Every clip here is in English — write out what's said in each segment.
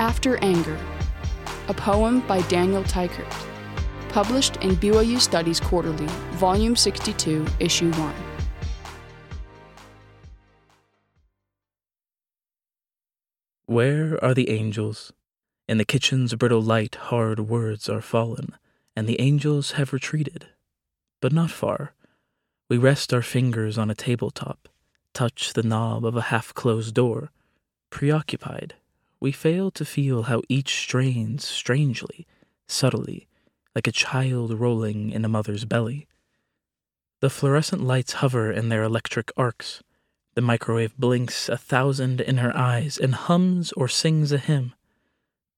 After Anger, a poem by Daniel Teichert, published in BYU Studies Quarterly, Volume 62, Issue 1. Where are the angels? In the kitchen's brittle light, hard words are fallen, and the angels have retreated. But not far. We rest our fingers on a tabletop, touch the knob of a half closed door. Preoccupied, we fail to feel how each strains strangely, subtly, like a child rolling in a mother's belly. The fluorescent lights hover in their electric arcs. The microwave blinks a thousand in her eyes and hums or sings a hymn.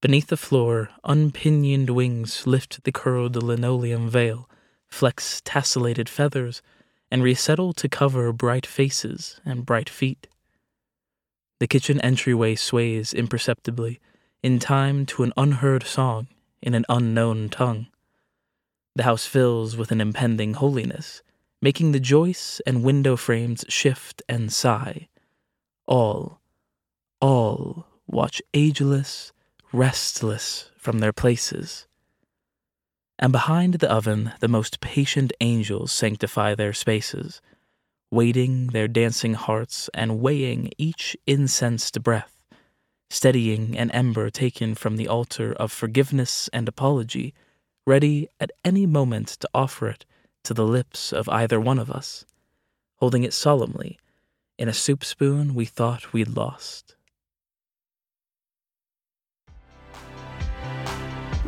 Beneath the floor, unpinioned wings lift the curled linoleum veil, flex tessellated feathers, and resettle to cover bright faces and bright feet. The kitchen entryway sways imperceptibly, in time to an unheard song in an unknown tongue. The house fills with an impending holiness, making the joists and window frames shift and sigh. All, all watch ageless, restless from their places. And behind the oven, the most patient angels sanctify their spaces, waiting their dancing hearts and weighing each incensed breath, steadying an ember taken from the altar of forgiveness and apology, ready at any moment to offer it to the lips of either one of us, holding it solemnly in a soup spoon we thought we'd lost.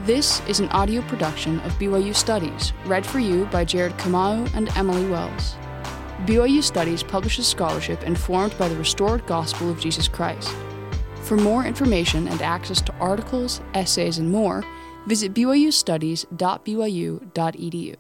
This is an audio production of BYU Studies, read for you by Jared Kamau and Emily Wells. BYU Studies publishes scholarship informed by the restored gospel of Jesus Christ. For more information and access to articles, essays, and more, visit byustudies.byu.edu.